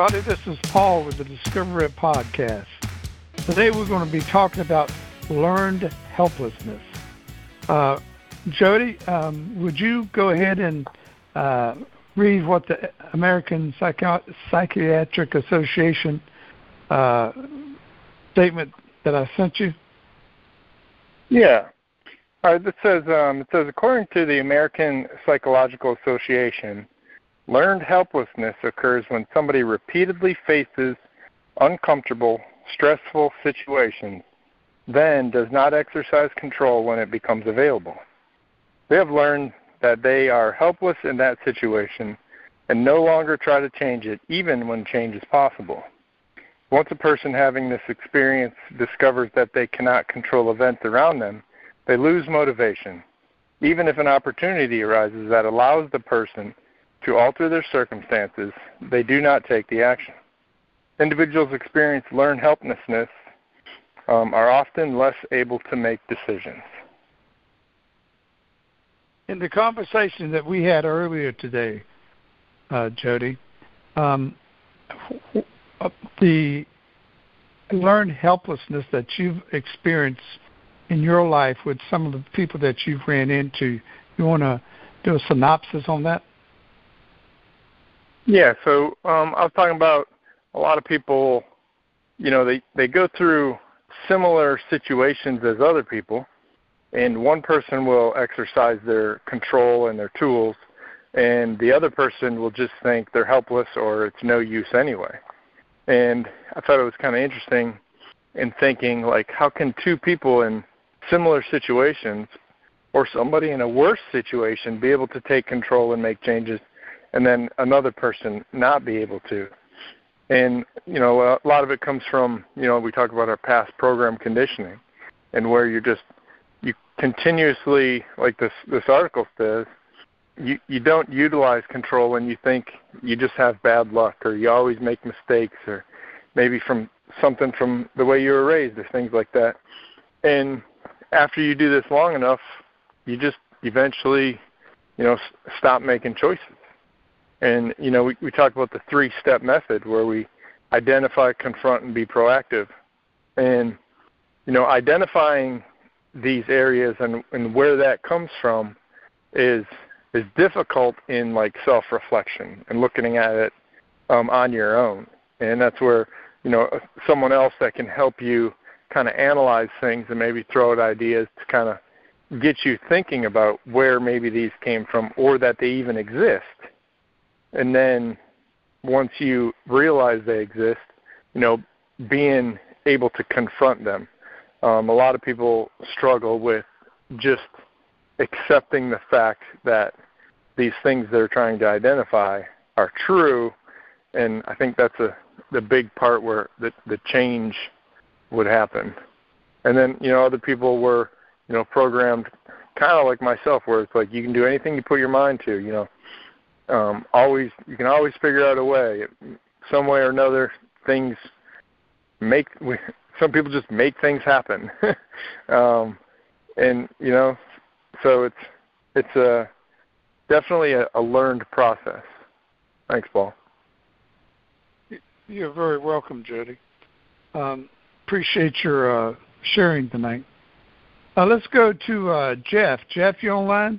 everybody. This is Paul with the Discover It podcast. Today we're going to be talking about learned helplessness. Uh, Jody, um, would you go ahead and uh, read what the American Psychi- Psychiatric Association uh, statement that I sent you? Yeah. All right. This says um, it says according to the American Psychological Association, learned helplessness occurs when somebody repeatedly faces uncomfortable, stressful situations, then does not exercise control when it becomes available. They have learned that they are helpless in that situation and no longer try to change it, even when change is possible. Once a person having this experience discovers that they cannot control events around them, they lose motivation, even if an opportunity arises that allows the person to alter their circumstances, they do not take the action. Individuals experience learned helplessness um, are often less able to make decisions. In the conversation that we had earlier today, uh, Jody, um, the learned helplessness that you've experienced in your life with some of the people that you've ran into, you want to do a synopsis on that? Yeah, so um, I was talking about a lot of people, you know, they, they go through similar situations as other people, and one person will exercise their control and their tools, and the other person will just think they're helpless or it's no use anyway. And I thought it was kind of interesting in thinking, like, how can two people in similar situations or somebody in a worse situation be able to take control and make changes and then another person not be able to. And you know, a lot of it comes from you know we talk about our past program conditioning, and where you're just you continuously like this this article says you you don't utilize control when you think you just have bad luck or you always make mistakes or maybe from something from the way you were raised or things like that. And after you do this long enough, you just eventually, you know, stop making choices. And you know, we, we talk about the three-step method where we identify, confront, and be proactive. And you know, identifying these areas and, and where that comes from is is difficult in like self-reflection and looking at it um, on your own. And that's where you know someone else that can help you kind of analyze things and maybe throw out ideas to kind of get you thinking about where maybe these came from or that they even exist and then once you realize they exist, you know, being able to confront them. Um, a lot of people struggle with just accepting the fact that these things they're trying to identify are true, and I think that's a the big part where the the change would happen. And then you know other people were you know programmed kind of like myself, where it's like you can do anything you put your mind to. You know, um, always you can always figure out a way, some way or another. Things make we, some people just make things happen, um, and you know, so it's it's a definitely a, a learned process. Thanks, Paul. You're very welcome, Jody. Um, appreciate your uh, sharing tonight. Uh, let's go to uh, Jeff. Jeff, you online?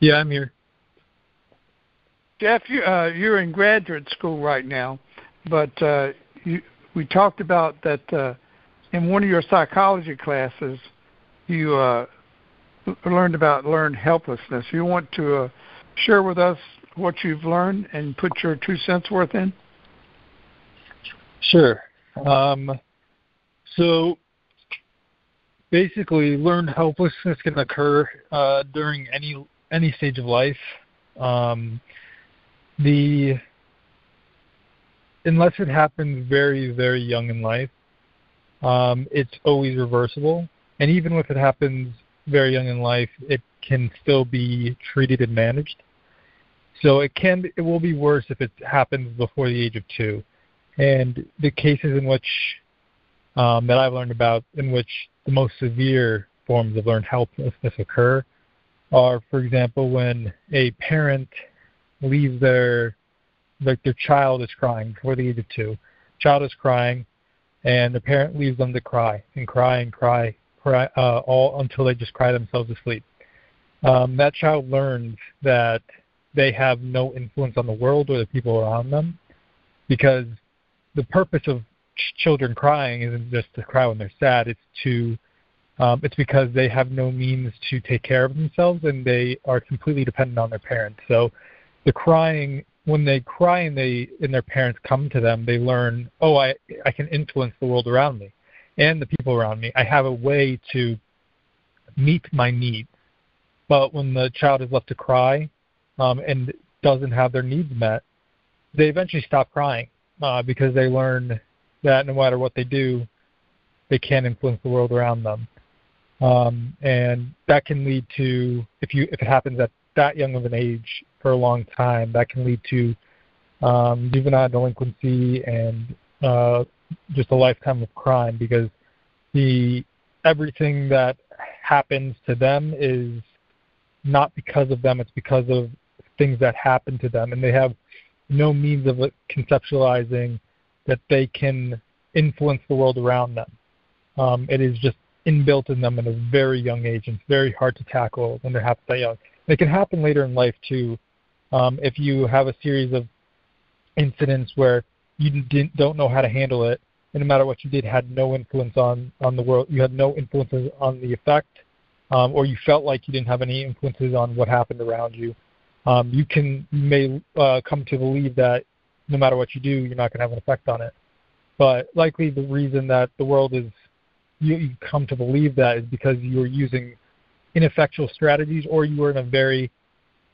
Yeah, I'm here. Jeff, you, uh, you're in graduate school right now, but uh, you, we talked about that uh, in one of your psychology classes, you uh, learned about learned helplessness. You want to uh, share with us what you've learned and put your two cents worth in? Sure. Um, so basically, learned helplessness can occur uh, during any any stage of life. Um, the unless it happens very very young in life, um, it's always reversible. And even if it happens very young in life, it can still be treated and managed. So it can it will be worse if it happens before the age of two. And the cases in which um, that I've learned about, in which the most severe forms of learned helplessness occur, are, for example, when a parent leaves their like their child is crying before the age of two. Child is crying, and the parent leaves them to cry and cry and cry, cry uh, all until they just cry themselves asleep. Um, that child learns that they have no influence on the world or the people around them, because the purpose of ch- children crying isn't just to cry when they're sad; it's to um, it's because they have no means to take care of themselves and they are completely dependent on their parents. So the crying when they cry and they and their parents come to them, they learn, oh, I I can influence the world around me and the people around me. I have a way to meet my needs. But when the child is left to cry um, and doesn't have their needs met, they eventually stop crying uh, because they learn that no matter what they do, they can't influence the world around them. Um, and that can lead to if you if it happens at that young of an age for a long time, that can lead to um, juvenile delinquency and uh, just a lifetime of crime because the everything that happens to them is not because of them; it's because of things that happen to them, and they have no means of conceptualizing that they can influence the world around them. Um, it is just inbuilt in them at a very young age, and very hard to tackle when they're half that young. It can happen later in life too, um, if you have a series of incidents where you didn't, don't know how to handle it, and no matter what you did, had no influence on on the world. You had no influences on the effect, um, or you felt like you didn't have any influences on what happened around you. Um, you can you may uh, come to believe that no matter what you do, you're not going to have an effect on it. But likely the reason that the world is you, you come to believe that is because you are using ineffectual strategies or you are in a very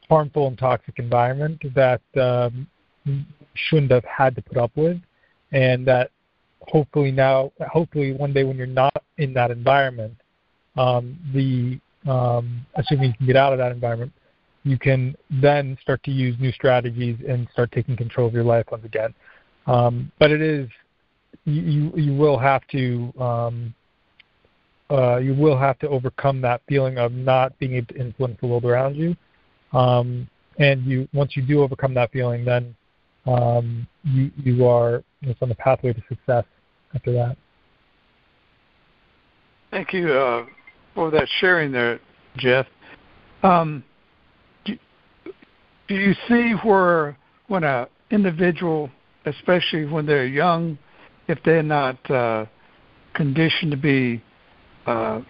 harmful and toxic environment that um, shouldn't have had to put up with, and that hopefully now, hopefully one day when you're not in that environment, um, the um, assuming you can get out of that environment, you can then start to use new strategies and start taking control of your life once again. Um, but it is you you will have to um, uh, you will have to overcome that feeling of not being able to influence the world around you. Um, and you once you do overcome that feeling, then um, you you are it's on the pathway to success after that. Thank you uh, for that sharing there, Jeff. Um, do, do you see where when an individual, especially when they're young, if they're not uh, conditioned to be uh,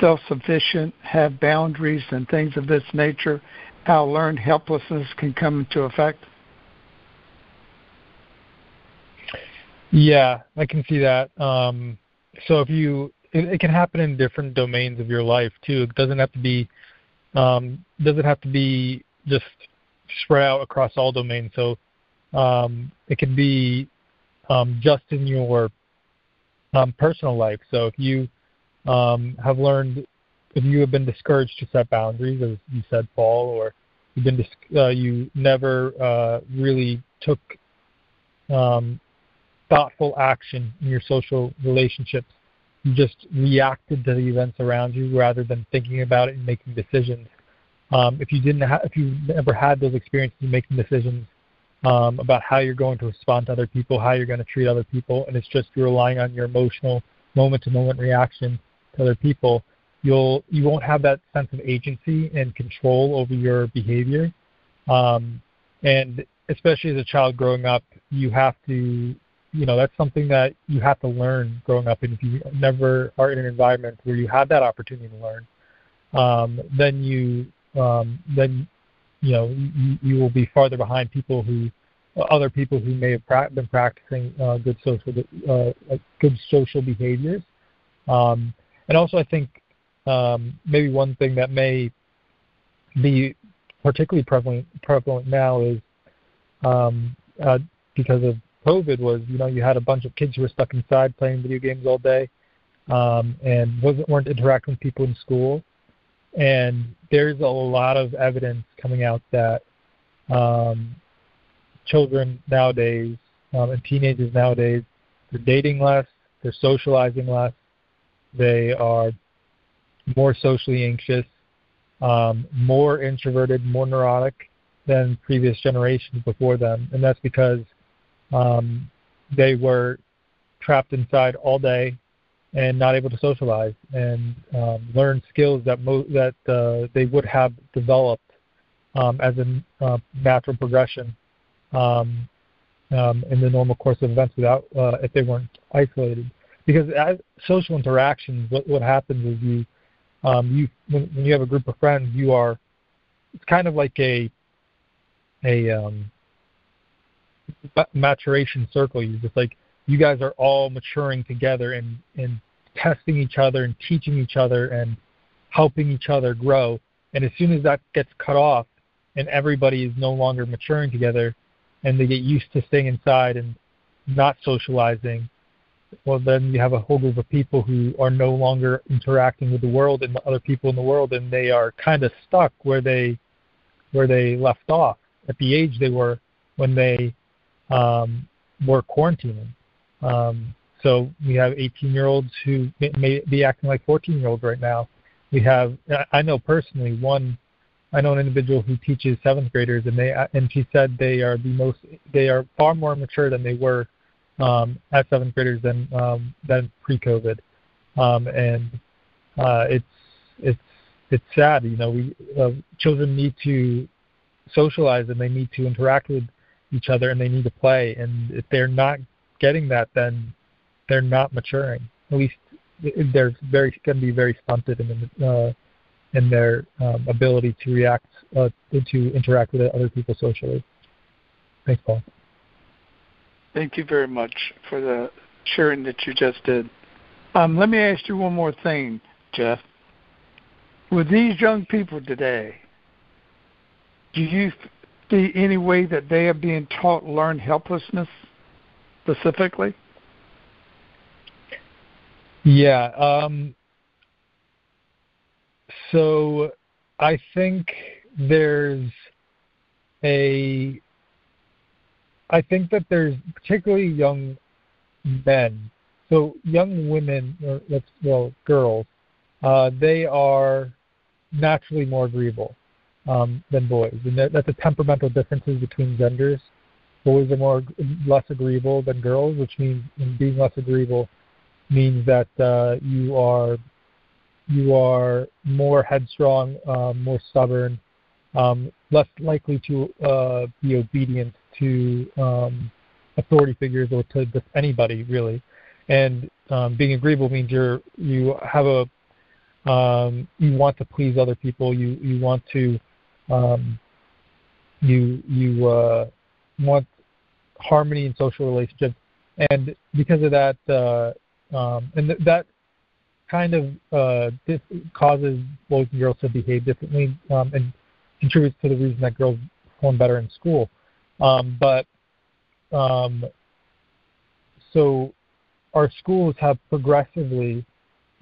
self-sufficient, have boundaries and things of this nature, how learned helplessness can come into effect? Yeah, I can see that. Um, so if you, it, it, can happen in different domains of your life too. It doesn't have to be, um, doesn't have to be just spread out across all domains. So um, it can be um, just in your um, personal life. So if you um, have learned if you have been discouraged to set boundaries, as you said, Paul, or you've been dis- uh, you never uh, really took um, thoughtful action in your social relationships. You just reacted to the events around you rather than thinking about it and making decisions. Um, if you didn't, ha- if you never had those experiences making decisions um, about how you're going to respond to other people, how you're going to treat other people, and it's just you're relying on your emotional moment-to-moment reaction to other people, you'll you won't have that sense of agency and control over your behavior. Um, and especially as a child growing up, you have to, you know, that's something that you have to learn growing up. And if you never are in an environment where you have that opportunity to learn, um, then you, um, then, you know, you, you will be farther behind people who, other people who may have pra- been practicing uh, good social, uh, good social behaviors. Um, and also, I think um, maybe one thing that may be particularly prevalent prevalent now is um, uh, because of COVID was you know you had a bunch of kids who were stuck inside playing video games all day um, and wasn't weren't interacting with people in school, and there's a lot of evidence coming out that um, children nowadays um, and teenagers nowadays they're dating less, they're socializing less, they are more socially anxious, um, more introverted, more neurotic, than previous generations before them, and that's because um, they were trapped inside all day and not able to socialize and um, learn skills that mo- that uh, they would have developed um, as a uh, natural progression um, um, in the normal course of events without uh, if they weren't isolated. Because as social interactions, what what happens is you um, you when, when you have a group of friends, you are it's kind of like a a um, maturation circle. You just like you guys are all maturing together and and testing each other and teaching each other and helping each other grow. And as soon as that gets cut off and everybody is no longer maturing together and they get used to staying inside and not socializing, well then you have a whole group of people who are no longer interacting with the world and the other people in the world and they are kind of stuck where they where they left off at the age they were when they um, were quarantining. Um, so we have 18 year olds who may be acting like 14 year olds right now. We have, I know personally, one, I know an individual who teaches seventh graders, and they and she said they are the most, they are far more mature than they were um, as seventh graders than um, than pre-COVID, um, and uh, it's it's it's sad. You know, we uh, children need to socialize and they need to interact with each other and they need to play. And if they're not getting that, then they're not maturing. At least they're very going to be very stunted in uh, in their um, ability to react uh, to interact with other people socially. Thanks, Paul. Thank you very much for the sharing that you just did. Um, let me ask you one more thing, Jeff. With these young people today, do you see any way that they are being taught learn helplessness specifically? Yeah. Um, so I think there's a. I think that there's particularly young men. So young women, or let's well, girls, uh, they are naturally more agreeable um, than boys, and that, that's a temperamental differences between genders. Boys are more less agreeable than girls, which means being less agreeable means that uh, you are you are more headstrong, um, more stubborn, um, less likely to uh, be obedient to um, authority figures or to just anybody really. And um, being agreeable means you're you have a um, you want to please other people. You you want to um, you you uh, want harmony in social relationships, and because of that, uh, um, and th- that kind of uh, this causes boys and girls to behave differently um, and contributes to the reason that girls perform better in school. Um, but um, so our schools have progressively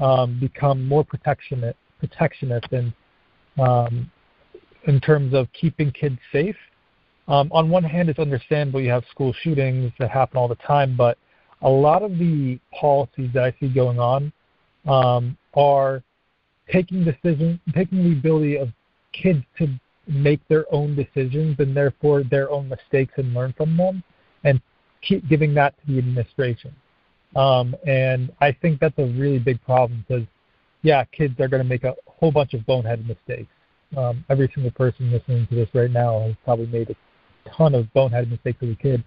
um, become more protectionist, protectionist and um, in terms of keeping kids safe. Um, on one hand, it's understandable you have school shootings that happen all the time, but a lot of the policies that I see going on um, are taking decisions, taking the ability of kids to make their own decisions and therefore their own mistakes and learn from them, and keep giving that to the administration. Um, and I think that's a really big problem because, yeah, kids are going to make a whole bunch of boneheaded mistakes um, every single person listening to this right now has probably made a ton of boneheaded mistakes as a kid,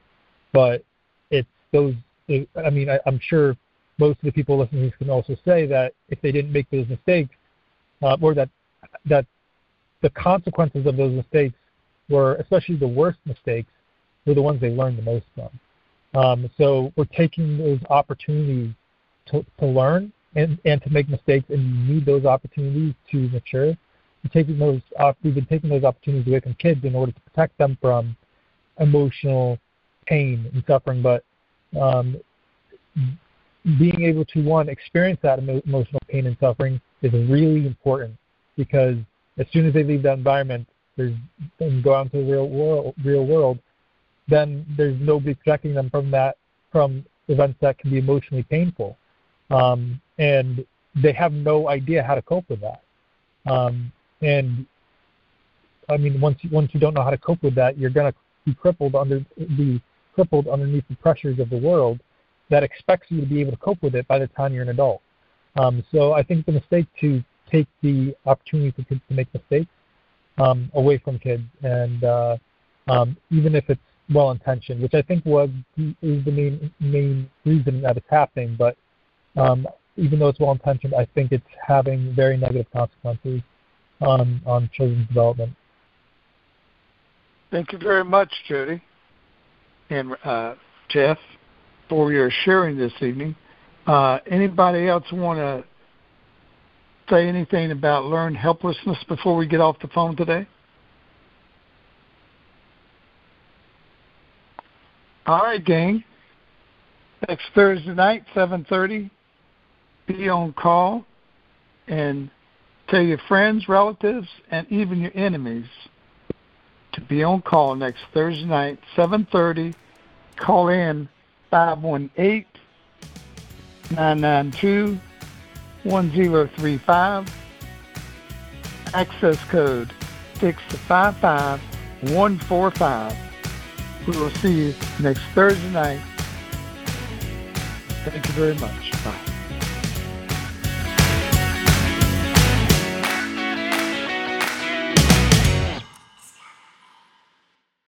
but it's those. It, I mean, I, I'm sure most of the people listening to this can also say that if they didn't make those mistakes, uh, or that that the consequences of those mistakes were, especially the worst mistakes, were the ones they learned the most from. Um, so we're taking those opportunities to, to learn and, and to make mistakes, and you need those opportunities to mature We're taking those we've been taking those opportunities away from kids in order to protect them from emotional pain and suffering. But um, being able to one experience that emotional pain and suffering is really important because as soon as they leave that environment, there's and go out into the real world, real world, then there's nobody protecting them from that from events that can be emotionally painful, um, and they have no idea how to cope with that. Um, and I mean, once you, once you don't know how to cope with that, you're going to be crippled under be crippled underneath the pressures of the world that expects you to be able to cope with it by the time you're an adult. Um, so I think a mistake to take the opportunity for kids to make mistakes um, away from kids, and uh, um, even if it's well intentioned, which I think was is the main main reason that it's happening. But um, even though it's well intentioned, I think it's having very negative consequences on on children's development. Thank you very much, Jody and uh, Jeff, for your sharing this evening. Uh, anybody else want to say anything about learned helplessness before we get off the phone today? All right, gang. Next Thursday night, 7:30. Be on call and tell your friends, relatives, and even your enemies to be on call next Thursday night, 7:30. Call in 518 992 1035. Access code 655145. We will see you next Thursday night. Thank you very much.